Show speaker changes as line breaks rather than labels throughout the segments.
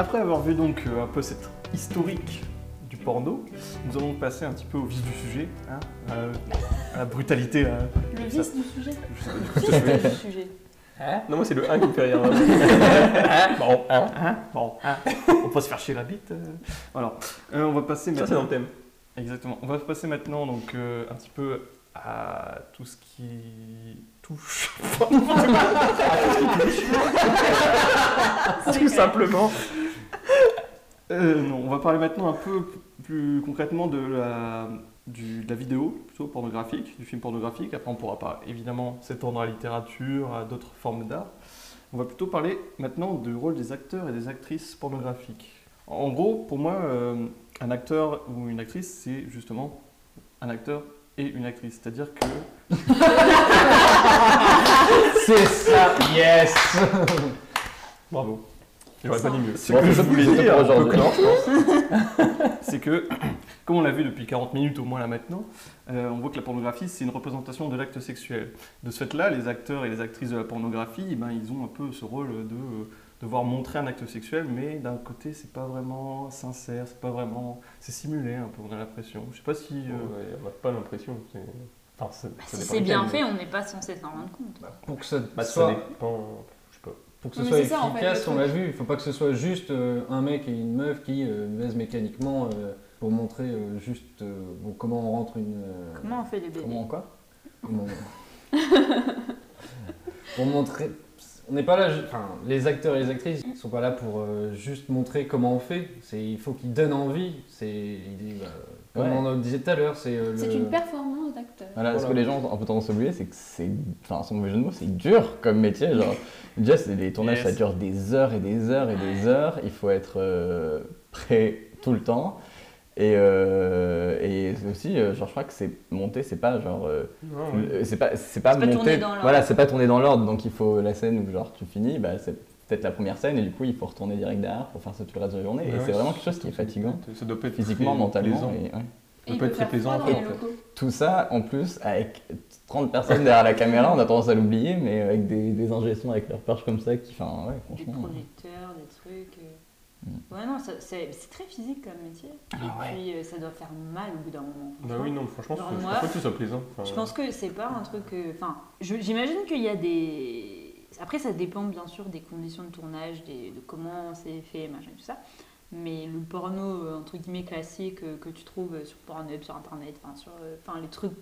après avoir vu donc euh, un peu cette historique du porno, nous allons passer un petit peu au vif du sujet, hein, euh, à la brutalité. là.
Le vice du sujet.
Fais.
du sujet.
Non, moi c'est le 1 qui me fait rire. bon, hein.
Hein? Bon, hein, on peut se faire chier la bite. euh. Voilà. Euh, on va passer
Ça c'est dans le thème.
Exactement. On va passer maintenant donc euh, un petit peu à tout ce qui touche. tout simplement. Euh, non, on va parler maintenant un peu plus concrètement de la, du- de la vidéo, plutôt pornographique, du film pornographique. Après, on pourra pas évidemment s'étendre à la littérature, à d'autres formes d'art. On va plutôt parler maintenant du rôle des acteurs et des actrices pornographiques. En gros, pour moi, euh, un acteur ou une actrice, c'est justement un acteur et une actrice. C'est-à-dire que
C'est ça, yes
Bravo. J'aurais pas dit mieux.
ce
Bon,
que
c'est
je
ça
voulais
pour
dire,
aujourd'hui.
c'est que, comme on l'a vu depuis 40 minutes au moins là maintenant, euh, on voit que la pornographie, c'est une représentation de l'acte sexuel. De ce fait-là, les acteurs et les actrices de la pornographie, eh ben, ils ont un peu ce rôle de euh, devoir montrer un acte sexuel, mais d'un côté, c'est pas vraiment sincère, c'est pas vraiment... C'est simulé un peu, on a l'impression. Je sais pas si... euh,
Ouais, on n'a pas l'impression. c'est- Enfin, ça-
Bah,
ça
si
dépend
c'est bien fait, on n'est pas censé s'en rendre compte.
Pour que ça
Bah, ça
soit,
dépend.
Pour que ce soit
c'est ça, en fait,
efficace, on l'a vu, il faut pas que ce soit juste euh, un mec et une meuf qui euh, baisent mécaniquement euh, pour montrer euh, juste euh, bon, comment on rentre une. euh,
Comment on fait les bébés
Comment quoi
comment- pour montrer. On n'est pas là, enfin, les acteurs et les actrices ils sont pas là pour euh, juste montrer comment on fait. C'est, il faut qu'ils donnent envie. C'est, bah, comme
Ouais.
on en disait tout à l'heure, c'est euh,
C'est une performance d'acteur.
Voilà, ce que les gens ont un peu tendance à oublier, c'est que c'est, enfin, sans mauvais jeu de mots, c'est dur comme métier. Genre, déjà, c'est des tournages,
Yes.
ça dure des heures et des heures et des heures. Il faut être euh, prêt tout le temps. Et, euh, et aussi, genre, je crois que c'est monté, c'est pas genre, c'est pas, c'est pas monté.
tourné dans l'ordre.
voilà, c'est pas tourné dans l'ordre. Donc il faut la scène où genre tu finis, bah, c'est peut-être la première scène et du coup il faut retourner direct derrière pour faire ça tout le reste de la journée.
Ouais,
et
ouais,
c'est vraiment quelque chose qui est fatigant,
Ça doit pas être
physiquement, mentalement. Et, ouais.
Et il
peut
peut
être
faire
très plaisant, en fait.
Tout ça, en plus, avec 30 personnes derrière la caméra, on a tendance à l'oublier, mais avec des, des ingé-sons avec leurs perches comme ça, qui, enfin, ouais,
Des
franchement.
projecteurs, des trucs. euh.
Mm.
Ouais, non, ça- c'est c'est très physique comme métier.
Ah
Et puis euh, ça doit faire mal au bout d'un moment.
Bah
franchement.
oui, non, franchement,
Genre
je pense pas que ce soit plaisant. Enfin,
Je pense que c'est pas un truc. euh, Enfin, je- j'imagine qu'il y a des. Après, ça dépend bien sûr des conditions de tournage, des- de comment c'est fait, machin, tout ça. Mais le porno, euh, entre guillemets, classique euh, que tu trouves sur Pornhub, sur Internet, enfin, sur, euh, enfin, les trucs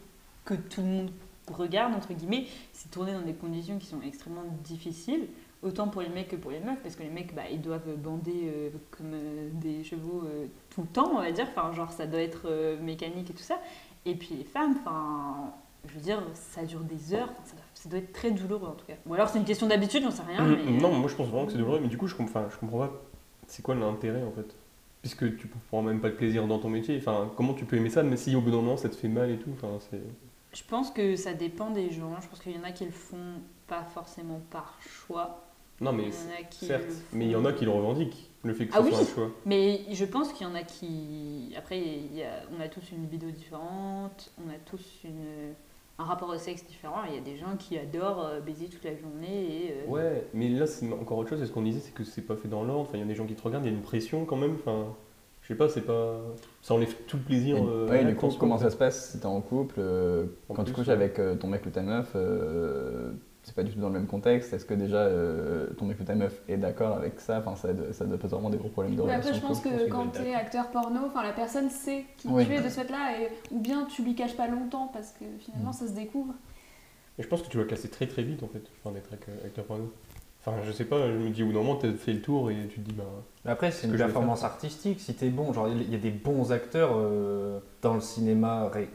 que tout le monde regarde, entre guillemets, c'est tourné dans des conditions qui sont extrêmement difficiles, autant pour les mecs que pour les meufs, parce que les mecs, bah, ils doivent bander comme des chevaux tout le temps, on va dire, enfin, genre, ça doit être mécanique et tout ça. Et puis les femmes, enfin, je veux dire, ça dure des heures, ça, doit, ça doit être très douloureux en tout cas. Ou alors c'est une question d'habitude, j'en sais rien.
Hum,
mais...
Non, moi je pense vraiment que c'est douloureux, mais du coup, je, comprends- je comprends pas. C'est quoi l'intérêt en fait Puisque tu prends même pas de plaisir dans ton métier. Enfin, comment tu peux aimer ça, mais si au bout d'un moment ça te fait mal et tout. Enfin, c'est.
Je pense que ça dépend des gens. Je pense qu'il y en a qui le font pas forcément par choix.
Non, mais certes, mais il y en a qui le revendiquent, le fait que
Ah
ce
oui
soit un choix.
Mais je pense qu'il y en a qui. Après, il y a- on a tous une libido différente, on a tous une... un rapport au sexe différent. Il y a des gens qui adorent euh, baiser toute la journée et. euh,
Ouais, mais là c'est encore autre chose. Et ce qu'on disait, c'est que c'est pas fait dans l'ordre. Enfin, il y a des gens qui te regardent, il y a une pression quand même. Enfin, je sais pas, c'est pas. Ça enlève tout le plaisir.
Et,
euh,
ouais, du coup, comment
en
ça se passe? Si t'es en couple euh,
En
Quand tu couches
ouais.
avec euh, ton mec ou ta meuf, euh, c'est pas du tout dans le même contexte. Est-ce que déjà euh, ton mec ou ta meuf est d'accord avec ça? Enfin, ça, doit- ça doit poser vraiment des gros problèmes de relation.
après, je pense que quand
être
t'es acteur porno, enfin la personne sait qui
Oui.
tu es de ce fait-là, et ou bien tu lui caches pas longtemps parce que
Mm.
finalement ça se découvre.
Et je pense que tu vas classer très très vite en fait, enfin, d'être ac- acteur porno. Enfin, je sais pas, je me dis au bout d'un moment, t'as fait le tour et tu te dis, bah.
Après, c'est
Ce
une performance artistique. Si t'es bon, genre il y a des bons acteurs euh, dans le cinéma ré-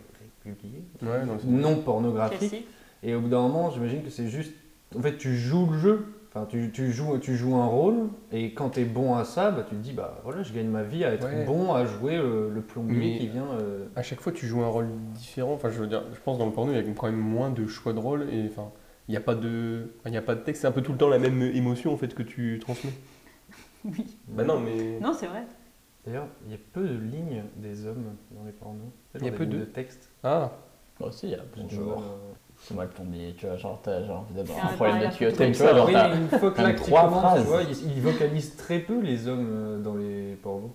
régulier,
Ouais, non,
non pornographique. Et au bout d'un moment, j'imagine que c'est juste. En fait, tu joues le jeu. Enfin, tu, tu joues, tu joues un rôle. Et quand t'es bon à ça, bah, tu te dis, bah voilà, je gagne ma vie à être
Ouais.
bon à jouer euh, le plombier
Mais-
qui vient. euh,
À chaque fois, tu joues un rôle différent. Enfin, je veux dire, je pense dans le porno, il y a quand même moins de choix de rôle et enfin, il n'y a pas de, enfin, il a pas de texte. C'est un peu tout le temps la même émotion en fait que tu transmets.
Oui.
Bah non, mais
Non, c'est vrai.
D'ailleurs, il y a peu de lignes des hommes dans les pornos.
Il y a
Genre
peu de-
de texte.
ah,
Bah, aussi, il y a
Genre,
toujours. C'est moi le plombier, tu vois, genre t'as genre envie d'avoir
Faire
un problème de tuyauterie, tu vois, genre
oui, une fois que
trois phrases.
tu vois, ils, ils vocalisent très peu les hommes euh, dans les pornos.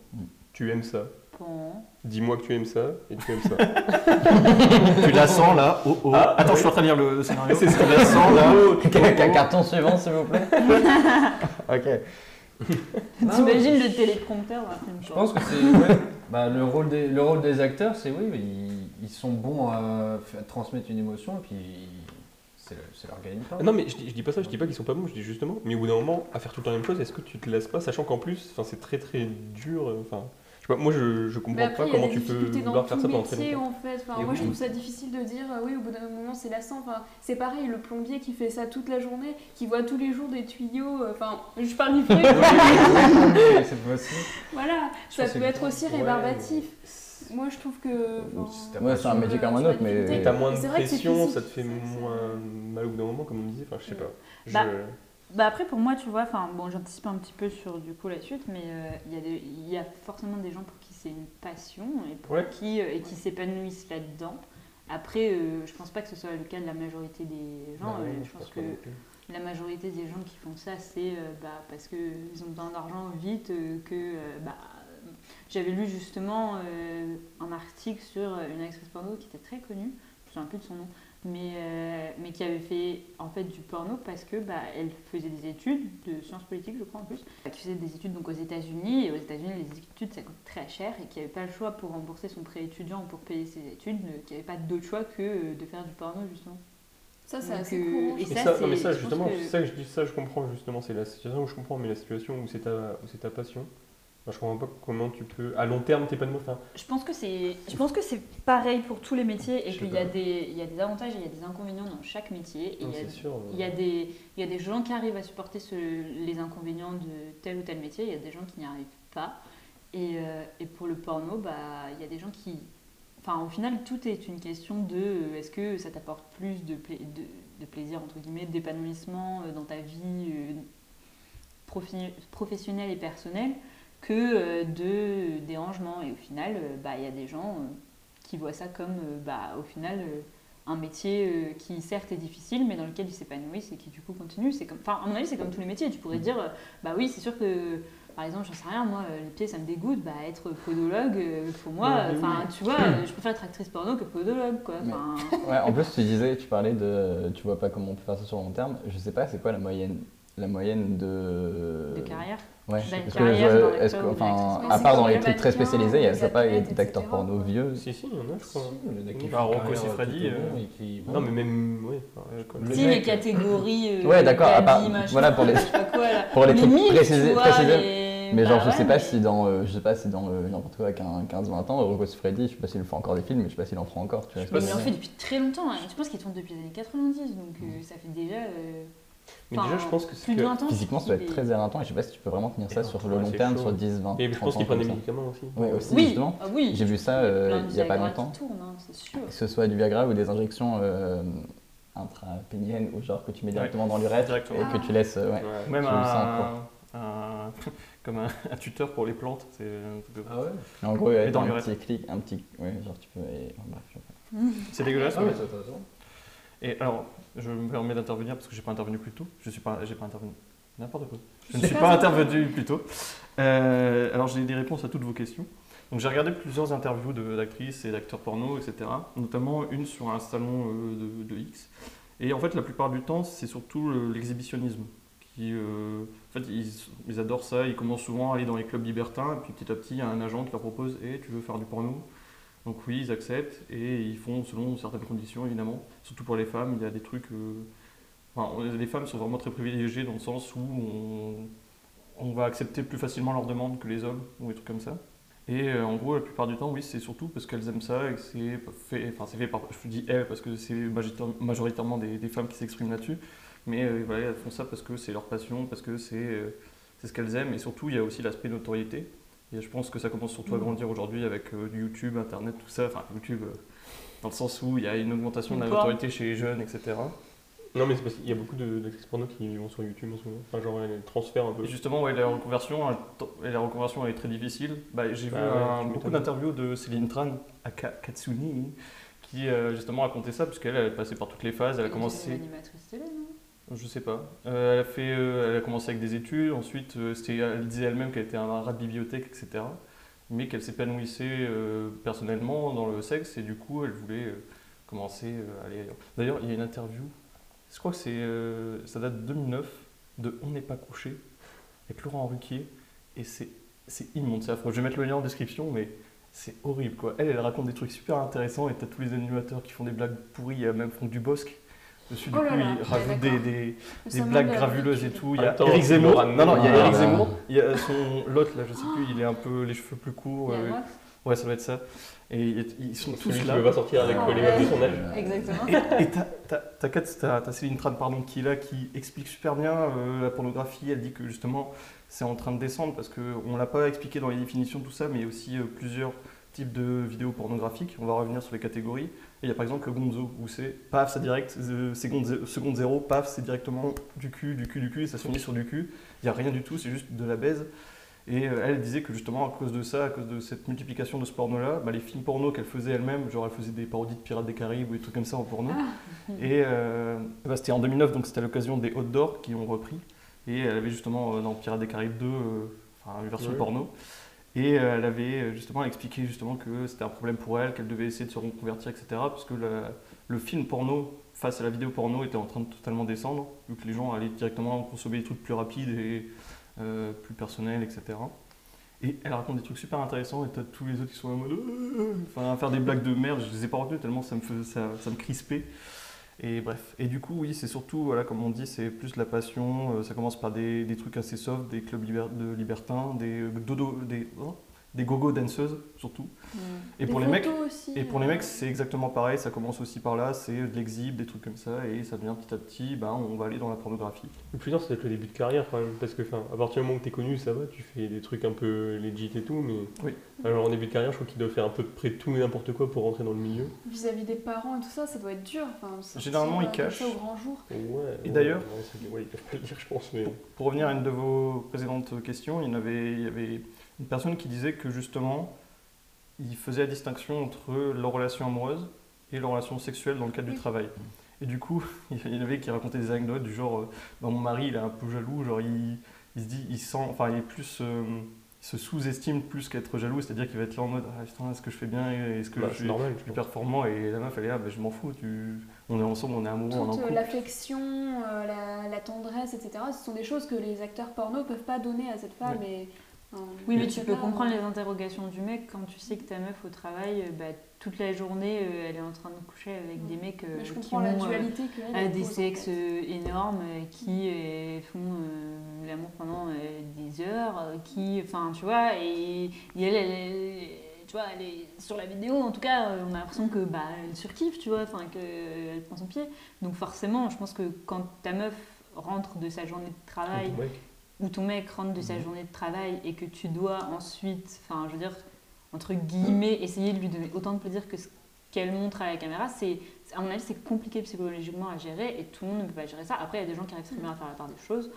Tu aimes ça?
Bon.
Dis-moi que tu aimes ça et tu aimes ça.
Tu la sens là, oh oh.
Ah,
Attends,
oui.
je suis en train de lire le scénario.
C'est
tu la sens là.
Ca- Carton suivant, s'il vous plaît? ok.
T'imagines le téléprompteur film
Je pense que c'est ouais, bah, le, rôle des, le rôle des acteurs, c'est oui, ils, ils sont bons à, transmettre une émotion et puis c'est leur gagne-pain.
Ah Non mais je dis, je dis pas ça, je dis pas qu'ils sont pas bons, je dis justement, mais au bout d'un moment, à faire tout le temps la même chose, est-ce que tu te lasses pas, sachant qu'en plus, enfin, c'est très très dur, euh, enfin, je sais pas, moi je, je comprends
après,
pas comment tu peux vouloir faire ça pendant très longtemps.
en fait. Enfin,
Et
moi, je trouve ça difficile de dire oui, au bout d'un moment, c'est lassant. Enfin, c'est pareil, le plombier qui fait ça toute la journée, qui voit tous les jours des tuyaux. euh, Enfin, je parle du vrai.
Oui, cette fois-ci.
voilà,
Je
ça peut être aussi
Ouais.
Moi, je trouve que. enfin,
C'est
Ouais, c'est un métier comme un autre, mais.
T'as moins de
C'est vrai que c'est
pression, ça te fait moins mal au bout d'un moment, comme on disait, enfin je sais pas. Je-
Bah, Bah après pour moi tu vois, enfin bon j'anticipe un petit peu sur du coup la suite, mais euh, il y a des- il y, a forcément des gens pour qui c'est une passion et pour
Ouais.
qui euh, et qui s'épanouissent là-dedans. Après euh, je pense pas que ce soit le cas de la majorité des gens. Euh,
non,
je pense que la majorité des gens qui font ça c'est euh, bah, parce qu'ils ont besoin d'argent vite euh, que euh, bah, j'avais lu justement euh, un article sur une actrice porno qui était très connue, je me souviens plus de son nom, mais, euh, mais qui avait fait en fait du porno parce que bah, elle faisait des études de sciences politiques, je crois en plus, qui faisait des études donc aux États-Unis. Et aux États-Unis les études ça coûte très cher et qui n'avait pas le choix pour rembourser son prêt étudiant ou pour payer ses études, euh, qui n'avait pas d'autre choix que euh, de faire du porno justement.
Ça, c'est assez
euh,
courant.
et
Mais
ça,
ça,
c'est-
non, mais ça, justement,
que-
c'est ça que je dis, ça je comprends justement, c'est la situation où je comprends, mais la situation où c'est ta, où c'est ta passion, enfin, je comprends pas comment tu peux, à long terme, t'épanouir. Enfin,
Je pense que c'est, je pense que c'est pareil pour tous les métiers et
Je sais
qu'il y a
pas.
des, il y a des avantages et il y a des inconvénients dans chaque métier. Et
non,
il y a
c'est sûr.
Il y, a des, il y a des gens qui arrivent à supporter ce- les inconvénients de tel ou tel métier, il y a des gens qui n'y arrivent pas. Et, euh, et pour le porno, bah, il y a des gens qui... Enfin, au final, tout est une question de euh, est-ce que ça t'apporte plus de, pla- de, de plaisir, entre guillemets, d'épanouissement euh, dans ta vie euh, profi- professionnelle et personnelle que euh, de dérangement. Et au final, euh, bah, il y a des gens euh, qui voient ça comme, bah, au final, un métier qui certes est difficile, mais dans lequel ils s'épanouissent et qui du coup continue. C'est comme, enfin, à mon avis, c'est comme tous les métiers. Tu pourrais dire, euh, bah oui, c'est sûr que, par exemple, j'en sais rien, moi, les pieds, ça me dégoûte. Bah être podologue, pour moi, enfin, tu vois, je préfère être actrice porno que podologue, quoi.
Ouais, en plus, tu disais, tu parlais de. Tu vois pas comment on peut faire ça sur long terme. Je sais pas, c'est quoi la moyenne la moyenne de.
de carrière.
Ouais,
Bah,
parce que
carrière
je-
dans
est-ce que- enfin, à part dans les trucs très spécialisés, il y a pas il y a
athlètes,
d'acteurs
etc.,
porno vieux.
Si, si, il y en a, je crois.
Le mec qui
Bah, Rocco Siffredi, euh,
Non, mais même, ouais.
Le
Si,
mec,
les catégories. euh,
Ouais, d'accord, à part- voilà, pour les- pour les trucs
mille,
précisés-
tu vois,
précisés.
les-
Mais genre,
bah
je sais pas si dans, euh, je sais pas si dans euh, n'importe quoi avec un 15-20 ans, Rocco Siffredi, je sais pas s'il fait encore des films, mais je sais pas s'il en fera encore. Tu vois,
Mais
ce
il en
je
fait depuis très longtemps. hein. Je pense qu'il tourne depuis les années 90, donc euh, ça fait déjà.
Mais
enfin,
déjà, je pense que c'est que.
20 ans.
Physiquement, ça doit être très éreintant et je sais pas si tu peux vraiment tenir ça sur le long terme,
chaud.
sur 10, 20,
Et je
30
pense qu'ils prennent des médicaments aussi.
Oui,
justement.
ah oui.
J'ai vu ça, euh, il y a pas longtemps.
hein, sûr.
Que ce soit du Viagra ou des injections euh, intrapéniennes ou genre que tu mets directement dans l'urètre et que tu laisses. euh, ouais.
Ouais.
Même un, un- comme un, un tuteur pour les plantes. C'est un truc de-
Ah ouais?
En gros,
dans
un petit clic, un petit. Ouais, genre tu peux.
C'est dégueulasse.
Ah.
Et alors, je me permets d'intervenir parce que j'ai pas intervenu plus tôt. Je suis pas, j'ai pas intervenu. N'importe quoi. Je ne suis pas intervenu plus tôt. Euh, alors, j'ai des réponses à toutes vos questions. Donc, j'ai regardé plusieurs interviews d'actrices et d'acteurs porno, etc. Notamment une sur un salon euh, de, de X. Et en fait, la plupart du temps, c'est surtout le- l'exhibitionnisme. Qui, euh, en fait, ils, ils adorent ça. Ils commencent souvent à aller dans les clubs libertins. Et puis, petit à petit, il y a un agent qui leur propose Eh, tu veux faire du porno? Donc oui, ils acceptent et ils font selon certaines conditions évidemment. Surtout pour les femmes, il y a des trucs. euh, les femmes sont vraiment très privilégiées dans le sens où on, va accepter plus facilement leurs demandes que les hommes ou des trucs comme ça. Et euh, en gros, la plupart du temps, oui, c'est surtout parce qu'elles aiment ça et que c'est fait, enfin, c'est fait par. Je dis elles parce que c'est majoritaire- majoritairement des, femmes qui s'expriment là-dessus. Mais euh, voilà, elles font ça parce que c'est leur passion, parce que c'est ce qu'elles aiment. Et surtout, il y a aussi l'aspect notoriété. Et je pense que ça commence surtout à grandir aujourd'hui avec euh, YouTube, Internet, tout ça. Enfin, YouTube, euh, dans le sens où il y a une augmentation de la notoriété chez les jeunes, etc.
Non, mais c'est parce qu'il y a beaucoup d'actrices porno qui vont sur YouTube en ce moment. Enfin, genre, elles transfèrent un peu.
Et justement, ouais, la reconversion, la reconversion elle est très difficile. Bah, J'ai vu
ouais,
un-
tu
beaucoup d'interviews de Céline Tran à Ka- Katsuni, qui euh, justement racontait ça, puisqu'elle elle est passée par toutes les phases. Elle a
Une
commencé.
animatrice télé, non?
Je sais pas. Euh, elle, a fait, euh, elle a commencé avec des études, ensuite euh, elle disait elle-même qu'elle était un rat de bibliothèque, etc. Mais qu'elle s'épanouissait personnellement dans le sexe et du coup elle voulait commencer à aller ailleurs. D'ailleurs, il y a une interview, je crois que c'est, ça date de 2009, de On n'est pas couché, avec Laurent Ruquier, et c'est, c'est immonde, c'est affreux. Je vais mettre le lien en description, mais c'est horrible quoi. Elle, elle raconte des trucs super intéressants et t'as tous les animateurs qui font des blagues pourries, il y a même Franck Dubosc. Dessus, du
Oh là
coup,
là,
il rajoute des, des, blagues gravuleuses et tout. Il y a Eric Zemmour. Non, non, il y a. Eric. Zemmour. Il y a son l'autre là, je sais plus, il est un peu les cheveux plus courts. Euh, ouais, ça doit être ça. Et il- ils sont tous
Celui qui
là.
veut pas sortir avec
Ah,
les mecs de son âge.
Exactement.
Et t'as- Céline Tran pardon, qui est là, qui explique super bien euh, la pornographie. Elle dit que justement c'est en train de descendre parce qu'on ne l'a pas expliqué dans les définitions, tout ça, mais il y a aussi euh, plusieurs types de vidéos pornographiques. On va revenir sur les catégories. Et il y a par exemple le gonzo, où c'est paf, c'est direct, euh, seconde, zé- seconde zéro, paf, c'est directement du cul, du cul, du cul, et ça se finit sur du cul. Il n'y a rien du tout, c'est juste de la baise. Et euh, elle disait que justement, à cause de ça, à cause de cette multiplication de ce porno-là, bah, les films porno qu'elle faisait elle-même, genre elle faisait des parodies de Pirates des Caraïbes ou des trucs comme ça en porno. Et euh, bah, c'était en 2009, donc c'était à l'occasion des d'Or qui ont repris. Et elle avait justement euh, dans Pirates des Caraïbes 2, euh, enfin une version
Ouais.
porno. Et euh, elle avait euh, justement expliqué justement que c'était un problème pour elle, qu'elle devait essayer de se reconvertir, etc. Parce que le film porno face à la vidéo porno était en train de totalement descendre, vu que les gens allaient directement consommer des trucs plus rapides et euh, plus personnels, etc. Et elle raconte des trucs super intéressants et t'as tous les autres qui sont en mode enfin faire des blagues de merde, je les ai pas retenues tellement ça me, ça me crispait. Et bref. Et du coup, oui, c'est surtout, voilà, comme on dit, c'est plus la passion. euh, ça commence par des, des trucs assez soft, des clubs de libertins, des euh, dodo, des, oh, des gogo danseuses surtout.
Mm.
Et
Des
pour les mecs,
photos aussi,
et pour les
euh,
mecs, c'est exactement pareil. Ça commence aussi par là, c'est de l'exhib, des trucs comme ça, et ça devient petit à petit, ben, on va aller dans la pornographie.
Le plus dur, c'est peut-être le début de carrière quand même. Parce que, à partir du moment où t'es connu, ça va, tu fais des trucs un peu legit et tout. Mais
Oui.
alors en début de carrière, je crois qu'il doit faire un peu près tout et n'importe quoi pour rentrer dans le milieu.
Vis-à-vis des parents et tout ça, ça doit être dur. Enfin,
Généralement, ils
euh,
cachent.
au grand jour.
Ouais.
Et
ouais,
d'ailleurs-
ouais, ils peuvent pas le dire, je pense. Mais...
Pour revenir à une de vos précédentes questions, il y, en avait, il y avait une personne qui disait que justement, il faisait la distinction entre leur relation amoureuse et leur relation sexuelle dans le cadre du travail. Et du coup, il y en avait qui racontaient des anecdotes du genre, euh, Bah, mon mari, il est un peu jaloux, genre il, il se dit, il sent, enfin il est plus, euh, il se sous-estime plus qu'être jaloux, c'est-à-dire qu'il va être là en mode, ah putain, est-ce que je fais bien, est-ce que
Bah,
je suis,
normal.
je suis performant Et la meuf, elle est là, bah, je m'en fous, tu... on est ensemble, on est amoureux, on est en
Toute euh, l'affection, euh, la, la tendresse, etc. Ce sont des choses que les acteurs porno peuvent pas donner à cette femme. Et,
Oui, mais tu peux
pas,
comprendre les interrogations du mec quand tu sais que ta meuf au travail, euh, bah, toute la journée, euh, elle est en train de coucher avec des mecs euh,
je
qui
comprends la
ont, euh,
dualité que elle,
à
elle
des
pose, en
sexes
fait.
énormes, euh, qui euh, font euh, l'amour pendant euh, des heures, euh, qui, enfin, tu vois, et, et elle, elle, est- tu vois, elle est sur la vidéo, en tout cas, on a l'impression que bah, elle surkiffe, tu vois, enfin, qu'elle prend son pied. Donc forcément, je pense que quand ta meuf rentre de sa journée de travail. Où ton mec rentre de sa
Mhm.
journée de travail et que tu dois ensuite, enfin, je veux dire, entre guillemets, essayer de lui donner autant de plaisir que ce qu'elle montre à la caméra, c'est, à mon avis, c'est compliqué psychologiquement à gérer et tout le monde ne peut pas gérer ça. Après, il y a des gens qui arrivent très bien à faire la part des choses,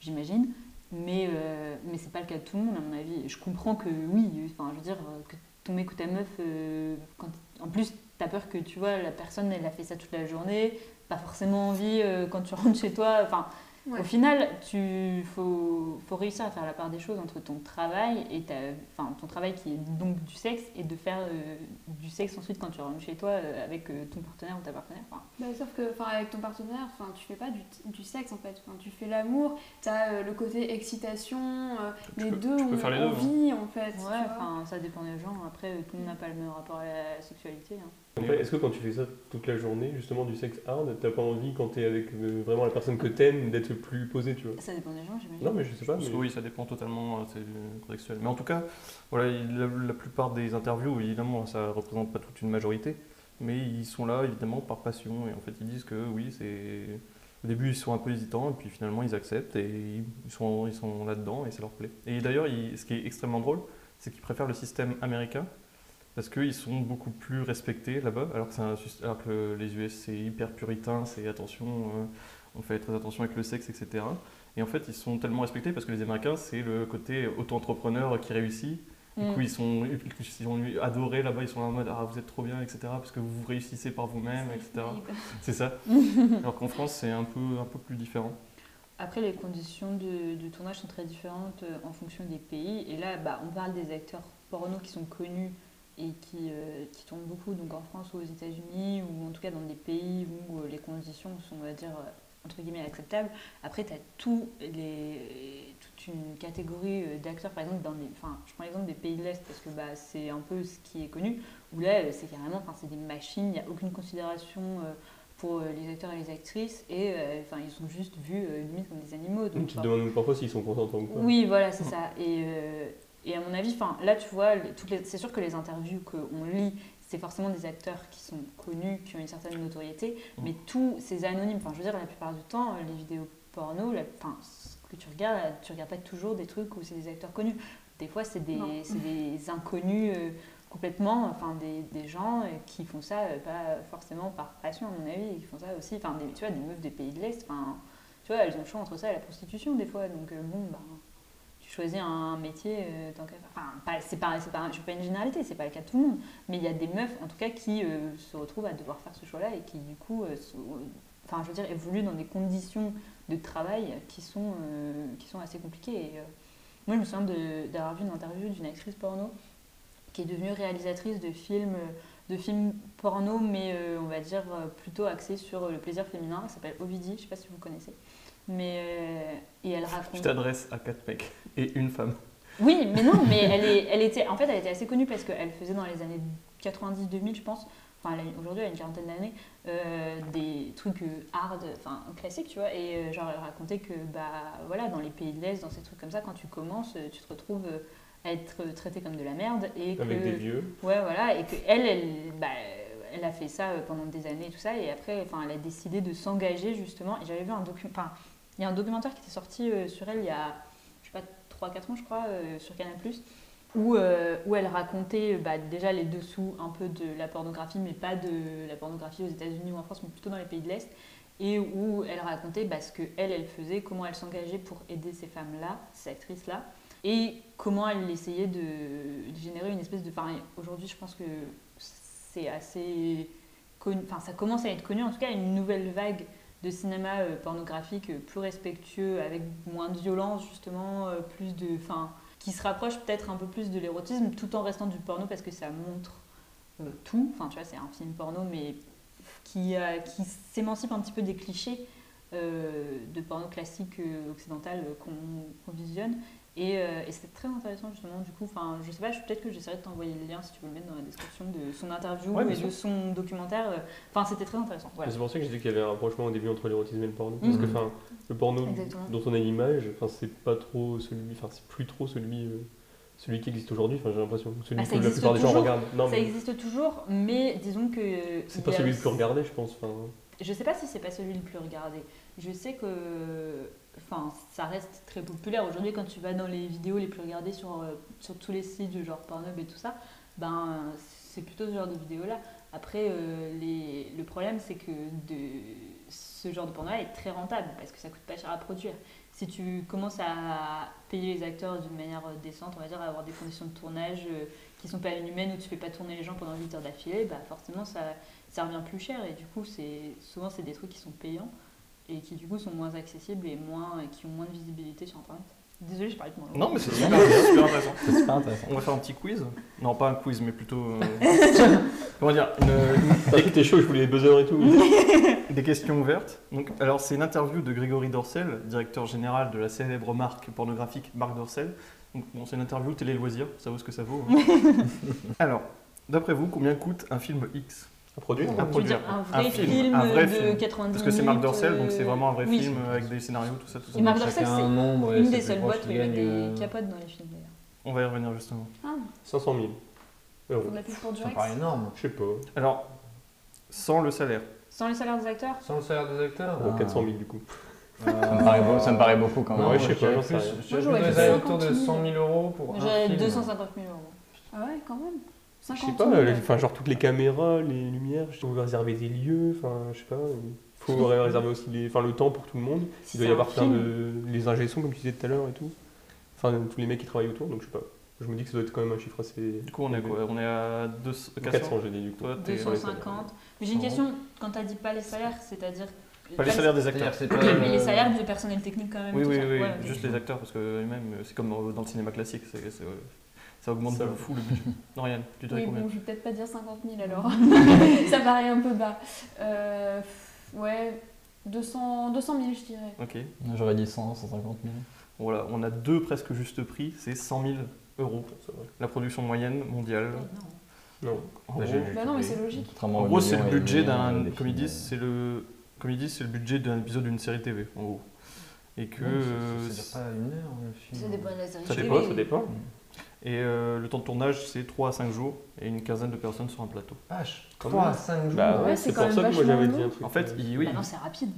j'imagine, mais, euh, mais c'est pas le cas de tout le monde, à mon avis. Je comprends que oui, enfin, je veux dire, euh, que ton mec ou ta meuf, euh, quand, en plus, t'as peur que tu vois, la personne, elle a fait ça toute la journée, pas forcément envie euh, quand tu rentres chez toi, enfin.
Ouais.
Au final, tu faut, faut réussir à faire la part des choses entre ton travail et ta, enfin, ton travail qui est donc du sexe et de faire euh, du sexe ensuite quand tu rentres chez toi euh, avec euh, ton partenaire ou ta partenaire. Enfin,
Bah, sauf que enfin, avec ton partenaire, enfin, tu fais pas du, du sexe en fait. Tu fais l'amour, tu as le côté excitation, euh,
Tu
les
peux-
deux
tu peux
ont
faire les deux, hein.
envie en fait.
ouais, ça dépend des gens. Après, tout le monde n'a pas le même rapport à la sexualité. hein.
Après, Est-ce que quand tu fais ça toute la journée, justement du sexe hard, t'as pas envie quand t'es avec euh, vraiment la personne que t'aimes d'être plus posé, tu vois?
Ça dépend des gens, j'imagine.
Non, mais je sais pas. Mais...
que oui, ça dépend totalement, euh, c'est euh, contextuel. Mais en tout cas, voilà, il- la, la plupart des interviews, évidemment, ça représente pas toute une majorité, mais ils sont là évidemment par passion et en fait ils disent que oui, c'est au début ils sont un peu hésitants et puis finalement ils acceptent et ils sont, ils sont là-dedans et ça leur plaît. Et d'ailleurs, ce qui est extrêmement drôle, c'est qu'ils préfèrent le système américain parce qu'ils sont beaucoup plus respectés là-bas, alors que, alors les US c'est hyper puritain, c'est attention, euh, on fait très attention avec le sexe, etc. Et en fait, ils sont tellement respectés parce que les Américains, c'est le côté auto-entrepreneur qui réussit. Du
Mm.
coup, ils sont, ils ont adoré là-bas, ils sont en mode Ah, vous êtes trop bien, etc. Parce que vous réussissez par vous-même, etc. C'est ça. Alors qu'en France, c'est un peu, un peu plus différent.
Après, les conditions de, de tournage sont très différentes euh, en fonction des pays. Et là, bah, on parle des acteurs porno qui sont connus et qui, euh, qui tournent beaucoup, donc en France ou aux États-Unis, ou en tout cas dans des pays où euh, les conditions sont, on va dire, euh, entre guillemets, acceptables. Après, tu as tout les, toute une catégorie d'acteurs, par exemple, dans les, enfin, je prends l'exemple des pays de l'Est parce que bah, c'est un peu ce qui est connu, où là, c'est carrément, enfin, c'est des machines, il n'y a aucune considération. euh, pour les acteurs et les actrices et euh, ils sont juste vus euh, limite comme des animaux donc
tu te demandes même parfois s'ils sont consentants ou pas?
oui, voilà, c'est ça. Et, euh, et à mon avis, enfin, là, tu vois, les- toutes les- c'est sûr que les interviews qu'on lit, c'est forcément des acteurs qui sont connus, qui ont une certaine notoriété,
Mm.
mais tous ces anonymes, enfin, je veux dire, la plupart du temps, les vidéos porno, la- enfin, ce que tu regardes, tu regardes pas toujours des trucs où c'est des acteurs connus. Des fois, c'est des, des inconnus euh, complètement, enfin, des, des gens euh, qui font ça, euh, pas forcément par passion, à mon avis, qui font ça aussi, enfin, des, tu vois, des meufs des pays de l'Est, enfin, tu vois, elles ont le choix entre ça et la prostitution, des fois, donc euh, bon, bah tu choisis un métier euh, tant qu'à faire. Enfin, pas- c'est pas, c'est pas, je fais pas une généralité, c'est pas le cas de tout le monde. Mais il y a des meufs, en tout cas, qui euh, se retrouvent à devoir faire ce choix-là et qui, du coup, euh, enfin, je veux dire, évoluent dans des conditions de travail qui sont, qui sont assez compliquées. Et, moi, je me souviens d'avoir vu une interview d'une actrice porno qui est devenue réalisatrice de films, de films porno, mais euh, on va dire euh, plutôt axés sur le plaisir féminin. Elle s'appelle Ovidie, je sais pas si vous connaissez. Mais, et elle raconte.
Tu t'adresses à quatre mecs et une femme.
Oui, mais non, mais elle, est, elle était, en fait, elle était assez connue parce qu'elle faisait dans les années 90-2000, je pense, enfin, aujourd'hui, elle a une quarantaine d'années, euh, des trucs euh, hard, enfin, classiques, tu vois, et euh, genre, elle racontait que, bah, voilà, dans les pays de l'Est, dans ces trucs comme ça, quand tu commences, tu te retrouves à être traité comme de la merde, et que...
Avec des vieux.
Ouais, voilà, et que elle, elle, bah, elle a fait ça pendant des années et tout ça, et après, enfin, elle a décidé de s'engager justement. Et j'avais vu un documentaire, enfin, il y a un documentaire qui était sorti euh, sur elle il y a, 3-4 ans, je crois, euh, sur Canal+, où, euh, où elle racontait bah, déjà les dessous un peu de la pornographie, mais pas de la pornographie aux États-Unis ou en France, mais plutôt dans les pays de l'Est, et où elle racontait bah, ce que elle, faisait, comment elle s'engageait pour aider ces femmes-là, ces actrices-là, et comment elle essayait de, générer une espèce de... Aujourd'hui, je pense que c'est assez... Enfin, ça commence à être connu, en tout cas, une nouvelle vague de cinéma euh, pornographique euh, plus respectueux, avec moins de violence, justement, euh, plus de... Enfin, qui se rapproche peut-être un peu plus de l'érotisme, tout en restant du porno, parce que ça montre tout. Enfin, tu vois, c'est un film porno, mais qui, s'émancipe un petit peu des clichés de porno classique occidental qu'on visionne. Et, euh, et c'était très intéressant justement du coup. Enfin, je sais pas, peut-être que j'essaierai de t'envoyer le lien si tu veux le mettre dans la description de son interview
Ouais,
et
sûr.
de son documentaire. euh. Enfin, c'était très intéressant. Voilà.
C'est pour ça que j'ai dit qu'il y avait un rapprochement au début entre l'érotisme et le porno. Parce que
Mhm.
enfin, le porno
Exactement.
dont on a l'image, enfin, c'est pas trop celui, enfin, c'est plus trop celui, euh, celui qui existe aujourd'hui. Enfin, j'ai l'impression. Celui
Ah,
que la plupart des gens regardent. Non,
Ça
mais
existe toujours, mais disons que.
c'est pas celui le plus regardé, je pense. Enfin,
Je sais pas si c'est pas celui le plus regardé. Je sais que enfin, ça reste très populaire. Aujourd'hui, quand tu vas dans les vidéos les plus regardées sur, euh, sur tous les sites du genre Pornhub et tout ça, ben, c'est plutôt ce genre de vidéos-là. Après, euh, les- le problème, c'est que de, ce genre de porno-là est très rentable parce que ça coûte pas cher à produire. Si tu commences à payer les acteurs d'une manière euh, décente, on va dire, à avoir des conditions de tournage euh, qui sont pas inhumaines, où tu fais pas tourner les gens pendant 8 heures d'affilée, bah forcément ça, ça revient plus cher et du coup souvent c'est des trucs qui sont payants et qui du coup sont moins accessibles et moins et qui ont moins de visibilité sur internet. Désolée, je parlais de moi.
Non, mais c'est super, bien, super intéressant.
C'est super intéressant.
On va faire un petit quiz. Non, pas un quiz, mais plutôt. euh, comment dire une-
Dès que t'es chaud, je voulais les buzzers et tout.
Des questions ouvertes. Donc, alors, c'est une interview de Grégory Dorcel, directeur général de la célèbre marque pornographique Marc Dorcel. Donc, bon, c'est une interview télé loisirs, ça vaut ce que ça vaut. hein. alors, d'après vous, combien coûte un film X?
Veux
produire.
dire un vrai
Un film,
film,
un vrai
de
film.
90
Parce que c'est Marc Dorcel, donc c'est
euh,
vraiment un vrai
oui.
film euh, avec des scénarios, tout ça, tout ça.
Et Marc Dorcel, c'est
un
Une des seules boîtes où
qui
il y a des
euh,
capotes dans les films d'ailleurs.
On va y revenir justement.
500 000 euros.
On a plus pour du
Ça
Rex.
paraît énorme.
Je sais pas.
Alors, sans le salaire.
Sans le salaire des acteurs
Sans le salaire des acteurs
Bon,
Ah.
400 000 du coup.
Ça me paraît beau- ça me paraît beaucoup quand même.
Ouais, je sais pas,
plus-
Moi, j'aurais 50
de
000.
100 000 euros pour un
J'avais
film.
250 000 euros.
Ah ouais, quand même.
Je
50
sais pas,
000.
euh, enfin, genre toutes les caméras, les lumières, il faut réserver des lieux, enfin, je sais pas. Il faut réserver aussi les, enfin, le temps pour tout le monde.
Si
Il doit y avoir plein de. les ingé sons, comme tu disais tout à l'heure et tout. Enfin, tous les mecs qui travaillent autour, donc je sais pas. Je me dis que ça doit être quand même un chiffre assez.
Du coup, on est quoi? On est à 200, 400
400, j'ai dit du coup.
Toi, t'es-
250. Mais j'ai une question, quand t'as dit pas les salaires, c'est-à-dire.
Pas les salaires des acteurs.
Pas,
mais les
euh,
salaires du personnel technique quand même.
Oui, oui, oui,
Ouais,
juste les acteurs, parce que même, c'est comme dans le cinéma classique, c'est, c'est- ça augmente
Ça
de fou le budget. Non, Ryan, tu dirais
Oui,
combien
bon, je vais peut-être pas dire 50 000 alors. ça paraît un peu bas. Euh, ouais, 200, 200 000, je dirais.
Ok.
J'aurais dit 100, 150 000.
Voilà, on a deux presque juste prix, c'est 100 000 euros.
Ça.
La production moyenne mondiale.
Non.
Non.
En
Bah,
gros.
Bah non, mais c'est logique.
En gros, c'est le budget
euh,
d'un. Comme ils disent, c'est le. Comme ils disent, c'est le budget d'un épisode d'une série TV, en gros. Et que.
non,
euh,
ça- ça dure pas une heure le film.
Ça dépend de la série.
Ça
télé.
dépend,
Ça dépend.
Et euh, le temps de tournage, c'est 3 à 5 jours et une quinzaine de personnes sur un plateau.
Vache,
Quand
3
même.
à 5 jours.
Bah
Ouais, c'est
c'est
quand
pour
même
ça que moi
vachement
j'avais dit
long.
un truc.
En fait, il- oui.
Bah non, c'est rapide.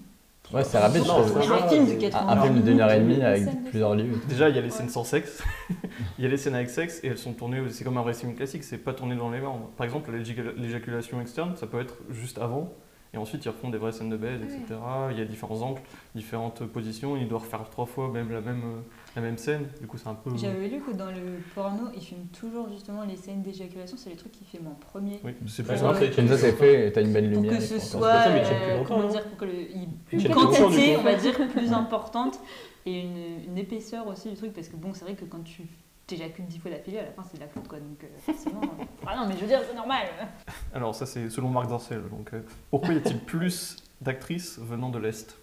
Ouais, c'est rapide, je
Non,
trouve.
c'est
un film de 4
Un, un film et demie avec
Scène de
plusieurs lieux.
Déjà, il y a les scènes sans sexe, il y a les scènes avec sexe, et elles sont tournées, c'est comme un film classique, c'est pas tourné dans les membres. Par exemple, l'éjac- l'éjaculation externe, ça peut être juste avant, et ensuite ils refont des vraies scènes de baise,
Oui.
etc. Il y a différents angles, différentes positions, il doit refaire trois fois même la même, euh, la même scène, du coup c'est un peu...
J'avais lu que dans le porno, ils filment toujours justement les scènes d'éjaculation, c'est les trucs qu'ils filment en premier.
Oui, c'est plus simple.
Comme ça, c'est fait, et t'as une belle
Pour
lumière.
que
et
ce soit, euh, comment
hein.
dire, pour que le, quantité, on va dire, plus importante et une, une épaisseur aussi du truc, parce que bon, c'est vrai que quand tu t'éjacules dix fois d'affilée, à la fin c'est de la faute quoi, donc euh, forcément. ah non, mais je veux dire, c'est normal.
Alors ça c'est selon Marc Dorcel, donc euh, pourquoi y a-t-il plus d'actrices venant de l'Est?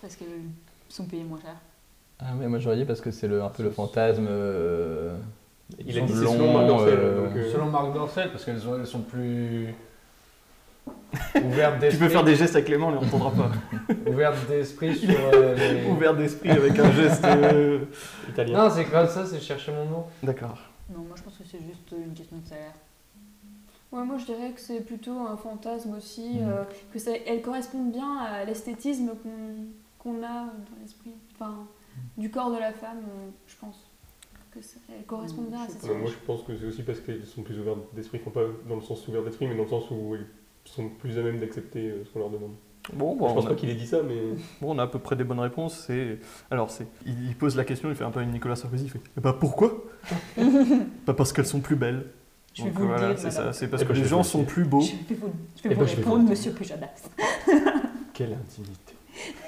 Parce qu'elles sont payées moins cher.
Ah, mais moi j'aurais dit parce que c'est le, un peu le fantasme. euh,
Il a dit c'est
Long,
selon Marc Dorcel,
euh,
euh,
Selon Marc Dorcel, parce qu'elles sont, elles sont plus d'esprit.
Tu peux faire des gestes avec les mains, on les entendra pas.
ouvertes d'esprit sur euh, les...
Ouvert d'esprit avec un geste... euh,
italien.
Non, c'est comme ça, c'est chercher mon mot.
D'accord.
Non, moi je pense que c'est juste une question de salaire.
Ouais, moi je dirais que c'est plutôt un fantasme aussi,
Mhm.
euh, que ça, elles correspondent bien à l'esthétisme qu'on a dans l'esprit, enfin, du corps de la femme, euh, je pense. Que ça- elles correspondent bien à cette
moi je pense que c'est aussi parce qu'elles sont plus ouvertes d'esprit, enfin pas dans le sens ouvert d'esprit, mais dans le sens où elles sont plus à même d'accepter euh, ce qu'on leur demande.
Bon,
je
bon,
pense
on a-
pas qu'il ait dit ça, mais
Bon, on a à peu près des bonnes réponses. C'est alors c'est il, il pose la question, il fait un peu une Nicolas Sarkozy, il fait eh bah pourquoi? Pas parce qu'elles sont plus belles.
Je vais
Donc,
vous le
voilà,
dire,
c'est ça. C'est parce
Eh
que
ben, je
les gens sont plus beaux.
Je vais vous, je vais
Eh
vous
ben, je
répondre,
vous
monsieur Pujadas,
quelle intimité.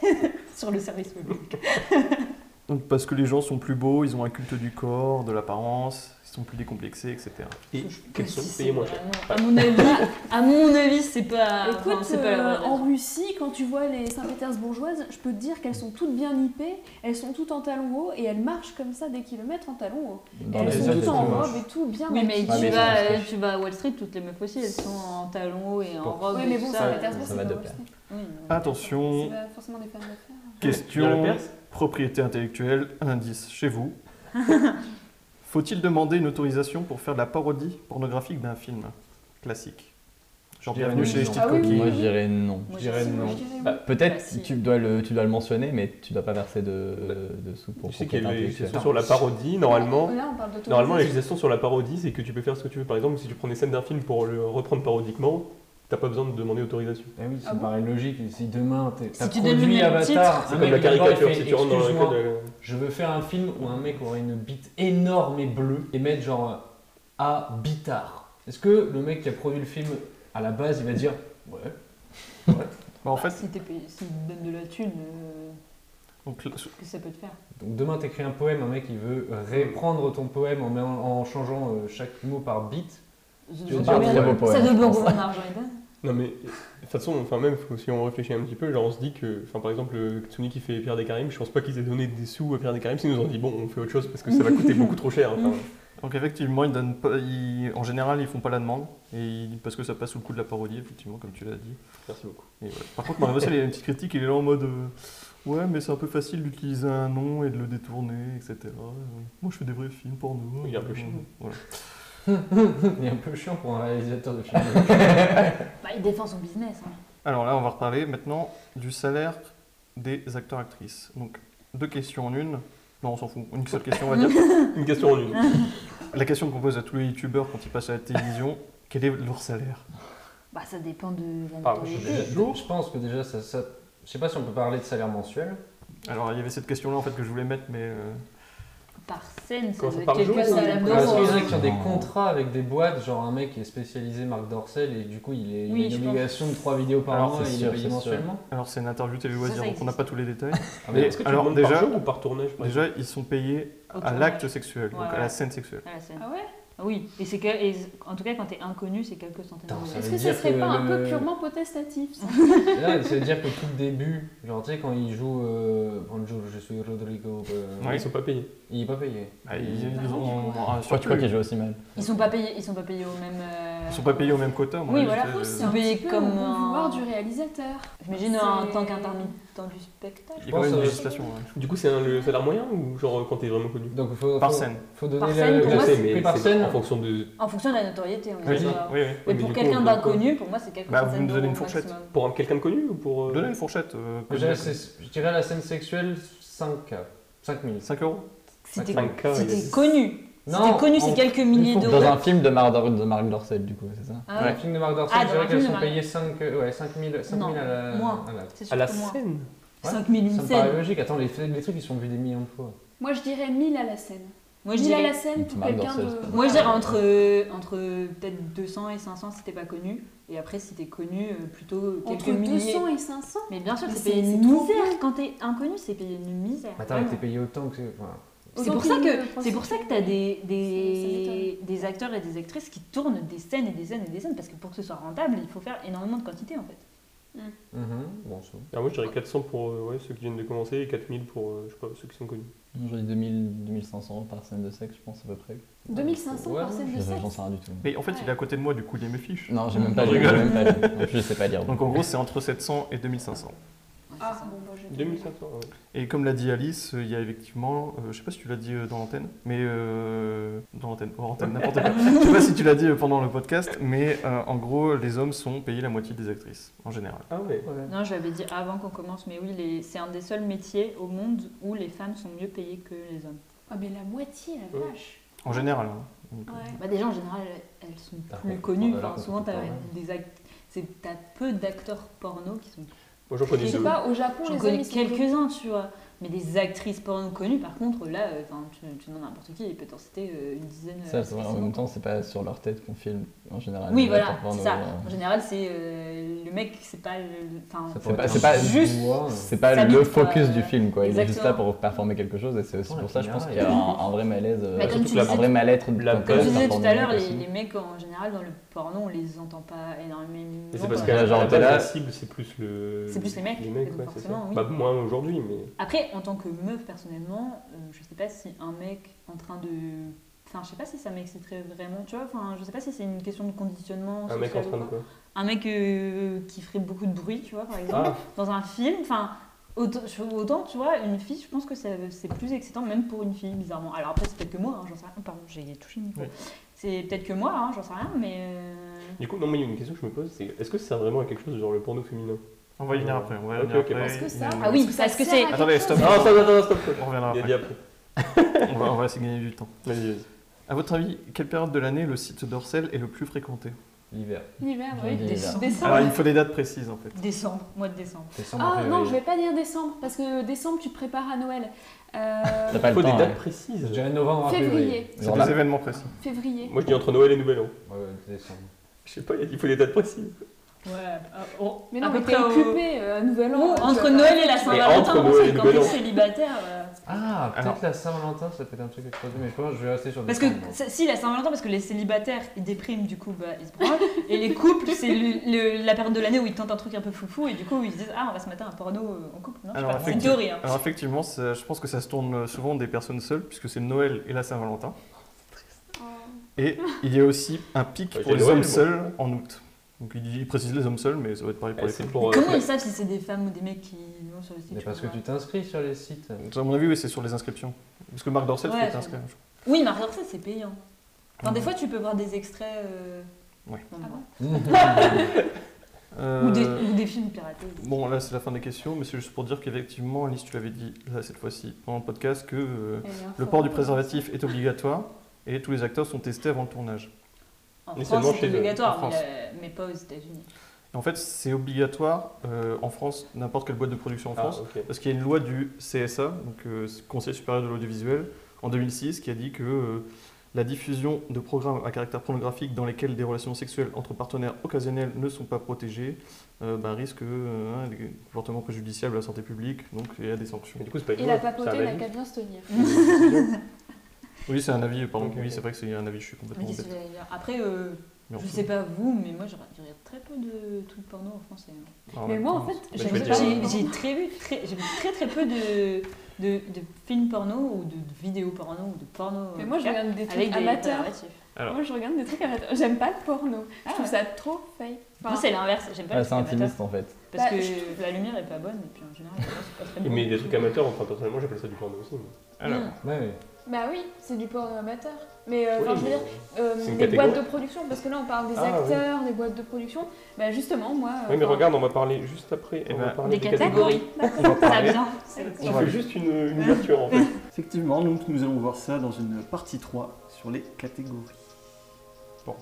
sur le service public.
Donc parce que les gens sont plus beaux, ils ont un culte du corps, de l'apparence, ils sont plus décomplexés, etc.
Et
Je-
qu'elles
que
sont
c'est
moins cher.
À mon avis, à mon avis, c'est pas.
Écoute,
enfin, c'est pas
euh, en. Russie, quand tu vois les Saint-Pétersbourgeoises, je peux te dire qu'elles sont toutes bien nippées, elles sont toutes en talons hauts et elles marchent comme ça des kilomètres en talons hauts. elles
les
sont toutes en robe et tout, bien
Oui, mais.
Ah,
tu, vas, euh, tu vas à Wall Street, toutes les meufs aussi, elles sont en talons hauts et en robe. Et
mais bon. Saint-Pétersbourg,
ça
c'est pas.
Oui,
Attention,
forcément des femmes d'affaires.
Bien le
question propriété intellectuelle, un indice chez vous. Faut-il demander une autorisation pour faire de la parodie pornographique d'un film classique? Genre
Je dirais
bienvenue
non.
chez les petites
Ah oui,
coquilles.
Moi je dirais non.
Moi,
Je dirais non.
Bah, Peut-être
Bah, si.
tu, dois le, tu dois le mentionner, mais tu dois pas verser de, de sous pour
Je sais qu'il y a
propriété
une
intellectuelle.
législation sur la parodie, normalement.
Là, on parle d'autorisation.
Normalement, la législation sur la parodie, c'est que tu peux faire ce que tu veux. Par exemple, si tu prends des scènes d'un film pour le reprendre parodiquement, t'as pas besoin de demander autorisation.
Eh oui, ça
Ah
me
bon
paraît logique. Si demain, t'es-
Si
t'as
tu
produit Avatar,
C'est
mec
comme la caricature,
fait,
si tu rentres dans le
Excuse-moi,
code. euh,
Je veux faire un film où un mec aurait une bite énorme et bleue et mettre genre à bitard. Est-ce que le mec qui a produit le film à la base il va dire ouais
Bah, en fait,
si t'es payé- s'ils te donnent de la thune, euh,
donc,
qu'est-ce que ça peut te faire?
Donc demain t'écris un poème, un mec il veut reprendre ton poème en, en- en changeant euh, chaque mot par bit.
En argent, et ben.
Non mais de toute façon, enfin même faut- si on réfléchit un petit peu, genre on se dit que, enfin par exemple le Kitsune qui fait Pierre des Caraïbes, je pense pas qu'ils aient donné des sous à Pierre des Caraïbes, ils nous ont dit bon on fait autre chose parce que ça va coûter beaucoup trop cher. enfin.
donc effectivement, ils donnent pas, ils- en général, ils font pas la demande et ils- parce que ça passe sous le coup de la parodie, effectivement, comme tu l'as dit.
Merci beaucoup.
Et voilà. Par contre, Mario il a une petite critique, il est là en mode euh, Ouais, mais c'est un peu facile d'utiliser un nom et de le détourner, etc. Euh, Moi, je fais des vrais films porno.
Il est un peu chiant.
Voilà.
il est un peu chiant pour un réalisateur de film.
Bah, il défend son business. hein.
Alors là, on va reparler maintenant du salaire des acteurs-actrices. Donc, deux questions en une. Non, on s'en fout. Une seule question, on va dire.
Une question en une.
La question qu'on pose à tous les youtubeurs quand ils passent à la télévision quel est leur salaire?
Bah, ça dépend de la
Ah,
notoriété.
Je pense que déjà ça, ça- je sais pas si on peut parler de salaire mensuel.
Alors, il y avait cette question-là en fait que je voulais mettre, mais. euh,
par scène, ça doit être quelques
jour ou-
centaines
Parce qu'il y en a qui ont des contrats avec des boîtes, genre un mec qui est spécialisé Marc Dorcel et du coup il, est, il a
je
une
pense.
obligation de 3 vidéos par
Alors,
mois et il est payé mensuellement.
Alors c'est une interview télé
Ça,
loisirs,
ça
donc on n'a pas tous les détails.
Ah,
Mais
Mais est-ce que tu
alors, déjà-
par jour ou par tournage par exemple
Déjà, ils sont payés à l'acte sexuel, donc
Ouais,
à la scène sexuelle.
À la scène.
Ah ouais?
Oui, et c'est que, et en tout cas quand t'es inconnu, c'est quelques centaines d'euros.
Est-ce que ça
dire
serait
que
pas un peu purement potestatif ça
Là, ça veut dire que tout le début, genre tu sais, quand il joue euh, Bonjour, je suis Rodrigo, euh,
Ouais, Ils sont pas payés.
il est pas payé.
Ah, ils,
Il-
ils ont- ah,
tu
surtout,
crois qu'ils jouent aussi mal
Ils sont pas payés, ils sont pas payés au même. euh,
ils sont pas payés au même quota. moi,
Oui,
je-
voilà.
euh,
Ils
un
payés comme un-
vouloir du réalisateur.
J'imagine en tant qu'intermittent du spectacle.
Il y a quand même
pense,
une
euh,
législation. ouais.
Du coup, c'est un- le salaire moyen ou genre quand t'es vraiment connu?
Donc faut,
Par
faut-
scène.
faut donner
Par
la-
scène, pour moi,
prix
mais
par
c'est
scène.
en fonction de.
En fonction de la notoriété, on
Oui, oui, oui.
Et
mais
pour quelqu'un
on-
d'inconnu, pour moi, c'est quelques
Bah, vous me donnez une fourchette.
maximum.
Pour quelqu'un de connu ou pour. euh,
Donnez une fourchette. euh,
Je dirais, c'est- je dirais la scène sexuelle 5K. 5000.
5 euros
Si t'es
a
connu, t'es connu, c'est quelques milliers d'euros.
Dans un film de Marc, de Marc Dorcel, du coup, c'est ça
Ah
Dans
ouais.
le film de Marc Dorcel,
Ah,
je dirais
un
qu'elles sont payées 5, ouais, 5000 5000
Non,
à la-
moins.
à.
C'est
À la scène
5000 une
Ça me paraît
scène.
logique. Attends, les, les trucs ils sont vus des millions de fois.
Moi je dirais 1000 à la scène.
Moi, je
1000 à
dirais
la scène pour quelqu'un de.
Moi, je dirais entre, entre peut-être 200 et 500 si t'es pas connu. Et après, si t'es connu, euh, plutôt quelques
Entre
milliers.
200 et 500
Mais bien sûr, c'est payé une misère. Quand t'es inconnu, c'est payé une misère.
Attends, t'es payé autant que. enfin,
C'est pour, ça que, c'est pour ça que t'as des,
Ça
des, des acteurs et des actrices qui tournent des scènes et des scènes et des scènes. Parce que pour que ce soit rentable, il faut faire énormément de quantité en fait.
bon, ça.
Alors moi je dirais 400 pour euh, ouais, ceux qui viennent de commencer et 4000 pour euh, je sais pas, ceux qui sont connus.
J'aurais dit 2000, 2500 euros par scène de sexe, je pense, à peu près.
2500
Ouais,
par scène de
Je-
sexe
J'en sais rien du tout.
Mais en fait,
Ouais.
il est à côté de moi, du coup, il mes fiches.
Non, j'ai même pas
Je
lu. j'ai
rigole.
même pas lu. En plus, je sais pas lire.
Donc en gros, c'est entre 700 et 2500.
Ah bon, bah je
2500, ouais.
Et comme l'a dit Alice, euh, il y a effectivement, euh, je sais pas si tu l'as dit euh, dans l'antenne, mais euh, dans l'antenne, hors antenne, n'importe quoi. je sais pas si tu l'as dit euh, pendant le podcast, mais euh, en gros, les hommes sont payés la moitié des actrices, en général.
Ah ouais.
Non, je l'avais dit avant qu'on commence, mais oui, les- c'est un des seuls métiers au monde où les femmes sont mieux payées que les hommes.
Ah mais la moitié, la
Ouais.
vache.
En général. hein. Donc,
Ouais.
Bah déjà, en général, elles sont plus connues. Enfin, souvent, t'as
par contre,
des act... c'est- t'as peu d'acteurs porno qui sont.
Moi j'en connais
Je sais
deux.
pas, au Japon,
J'en
les
connais quelques-uns, tu vois. Mais des actrices porno connues, par contre, là, euh, tu, tu demandes à n'importe qui, il peut t'en citer euh, une dizaine. euh,
Ça, c'est vrai, en même temps, c'est pas sur leur tête qu'on filme, en général.
Oui, voilà, c'est ça.
euh,
En général, c'est euh, le mec, c'est pas le.
C'est pas-
juste-
euh.
C'est pas le focus du film, quoi. Il est juste là pour performer quelque chose, et c'est aussi pour ça, je pense qu'il y a un, un vrai malaise, euh,
tu
un
disais-
vrai mal-être
la
quand
Comme
je disais tout à l'heure, les, mecs en général dans le porno, on les entend pas énormément.
C'est parce
genre,
la la cible c'est plus le.
C'est plus les mecs,
Les mecs,
donc
ouais, c'est ça.
forcément, oui.
Bah moins aujourd'hui, mais.
Après, en tant que meuf, personnellement, euh, je sais pas si un mec en train de. Enfin, je sais pas si ça m'exciterait vraiment, tu vois. Enfin, je sais pas si c'est une question de conditionnement.
Un mec en train de
quoi. Un mec euh, qui ferait beaucoup de bruit, tu vois, par exemple,
Ah,
dans un film. Enfin, autant, tu vois, une fille, je pense que c'est plus excitant, même pour une fille, bizarrement. Alors après, c'est peut-être que moi, hein, j'en sais rien. Pardon, j'ai touché le micro.
Oui.
C'est peut-être que moi, hein, j'en sais rien, mais. euh,
du coup, non, mais il y a une question que je me pose c'est est-ce que ça sert vraiment à quelque chose genre le porno féminin?
On va y venir après. On va y venir
ok.
après.
Est-ce que ça-
Ah oui,
est-ce que
parce que
sert
c'est-
Attendez, stop.
Non, stop, stop, stop.
On reviendra
Il a
après.
dit après.
on, va, on va essayer de gagner du temps.
Vas-y, vas-y.
À votre avis, quelle période de l'année le site Dorsel est le plus fréquenté?
L'hiver.
L'hiver, oui. Décembre.
Alors, il me faut des dates précises en fait.
Décembre, mois de décembre.
Décembre,
Ah non, je vais pas dire décembre, parce que décembre, tu te prépares à Noël. Euh,
T'as pas
Il faut
le
des dates
hein.
précises.
Je dirais novembre février.
février.
C'est des
là-
événements précis.
Février.
Moi je dis entre Noël et Nouvel An.
Ouais, ouais, décembre.
Je sais pas, il faut des dates précises.
Ouais, euh, oh,
Mais non,
à peu près
occupé euh, à Nouvel An.
Oh,
tu
entre Noël et la
tu
Saint-Valentin, quand t'es
An.
célibataire. euh,
Ah, peut-être la Saint-Valentin, ça peut être un truc explosé, mais je pense que je vais rester sur
Parce que si la Saint-Valentin, parce que les célibataires ils dépriment, du coup bah, ils se branlent. et les couples, c'est le- le- la période de l'année où ils tentent un truc un peu foufou et du coup ils se disent Ah, on va se mettre un porno euh, en couple. Non, je sais
Alors,
pas, c'est une
effectivement-
théorie. Hein.
Alors effectivement, ça- je pense que ça se tourne souvent des personnes seules, puisque c'est Noël et la Saint-Valentin.
Oh.
Et il y a aussi un pic
Ouais,
pour les hommes seuls en août. Donc il, dit- il précise les hommes seuls, mais ça va être pareil pour
Eh,
les femmes.
pour, euh,
Comment ils savent si c'est des femmes ou des mecs qui vont sur le site
Mais parce que tu t'inscris sur les sites.
À mon avis, oui, c'est sur les inscriptions. Parce que Marc Dorcel,
Ouais,
faut
c'est
t'inscrire.
Oui, Marie Dorcel, c'est payant. Enfin, des fois, tu peux voir des extraits. euh,
Ouais.
non,
Ah bon
Euh,
ou, des, ou des films piratés.
Bon, là, c'est la fin des questions, mais c'est juste pour dire qu'effectivement, Alice, tu l'avais dit là, cette fois-ci, pendant le podcast, que euh, le port du préservatif est obligatoire et tous les acteurs sont testés avant le tournage.
En
Mais
France, c'est obligatoire,
en
mais,
France.
la- mais pas aux États-Unis.
Et en fait, c'est obligatoire euh, en France, n'importe quelle boîte de production en
Ah,
France, parce qu'il y a une loi du CSA, donc euh, Conseil supérieur de l'audiovisuel, en 2006 qui a dit que euh, la diffusion de programmes à caractère pornographique dans lesquels des relations sexuelles entre partenaires occasionnels ne sont pas protégées euh, bah, risque euh, hein, des comportements préjudiciables à la santé publique, donc il y a des sanctions.
Mais du coup, c'est pas
Et
un
papauté n'a
avis.
qu'à bien se tenir.
Oui, c'est un avis, pardon,
Ok,
oui, c'est vrai que c'est un avis, je suis
Mais
complètement bête.
Après, euh,
Mais
je sais pas vous, mais moi je regarde très peu de trucs porno en français. hein.
en
Mais moi, en fait,
J'ai très vu très, j'ai vu très très peu de, de, de films porno ou de, de vidéos porno ou de porno.
Mais
en
moi, je regarde des trucs
avec des
amateurs.
Alors,
Moi, je regarde des trucs amateurs. J'aime pas le porno.
Ah
je trouve
ouais.
ça trop fake. Enfin,
Moi c'est l'inverse, j'aime pas les
c'est intimiste en fait.
Parce
Bah,
que
je
la lumière est pas bonne et puis en général c'est pas très bon.
Mais des trucs amateurs, enfin personnellement j'appelle ça du porno aussi. mais-
alors,
Mm.
Ouais, ouais.
Bah oui, c'est du porno amateur. Mais euh, enfin, je veux dire, euh, des
catégorie.
boîtes de production, parce que là on parle des
Ah, oui.
acteurs, des boîtes de production. Bah justement, moi.
Oui, mais
enfin,
regarde, on va parler juste après.
Eh
on
ben,
va parler
Des
des
catégories.
on va
Ça
parler.
vient.
On fait juste une, une ouverture en fait.
Effectivement, nous, nous allons voir ça dans une partie 3 sur les catégories.
Porno.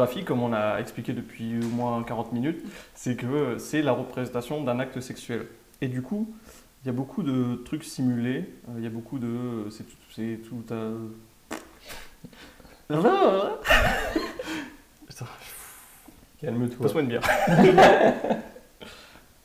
Pornographie, comme on a expliqué depuis au moins 40 minutes, c'est que c'est la représentation d'un acte sexuel. Et du coup, il y a beaucoup de trucs simulés, euh, il y a beaucoup de... C'est tout... C'est tout à... Putain,
Calme-toi.
Passe-moi une bière.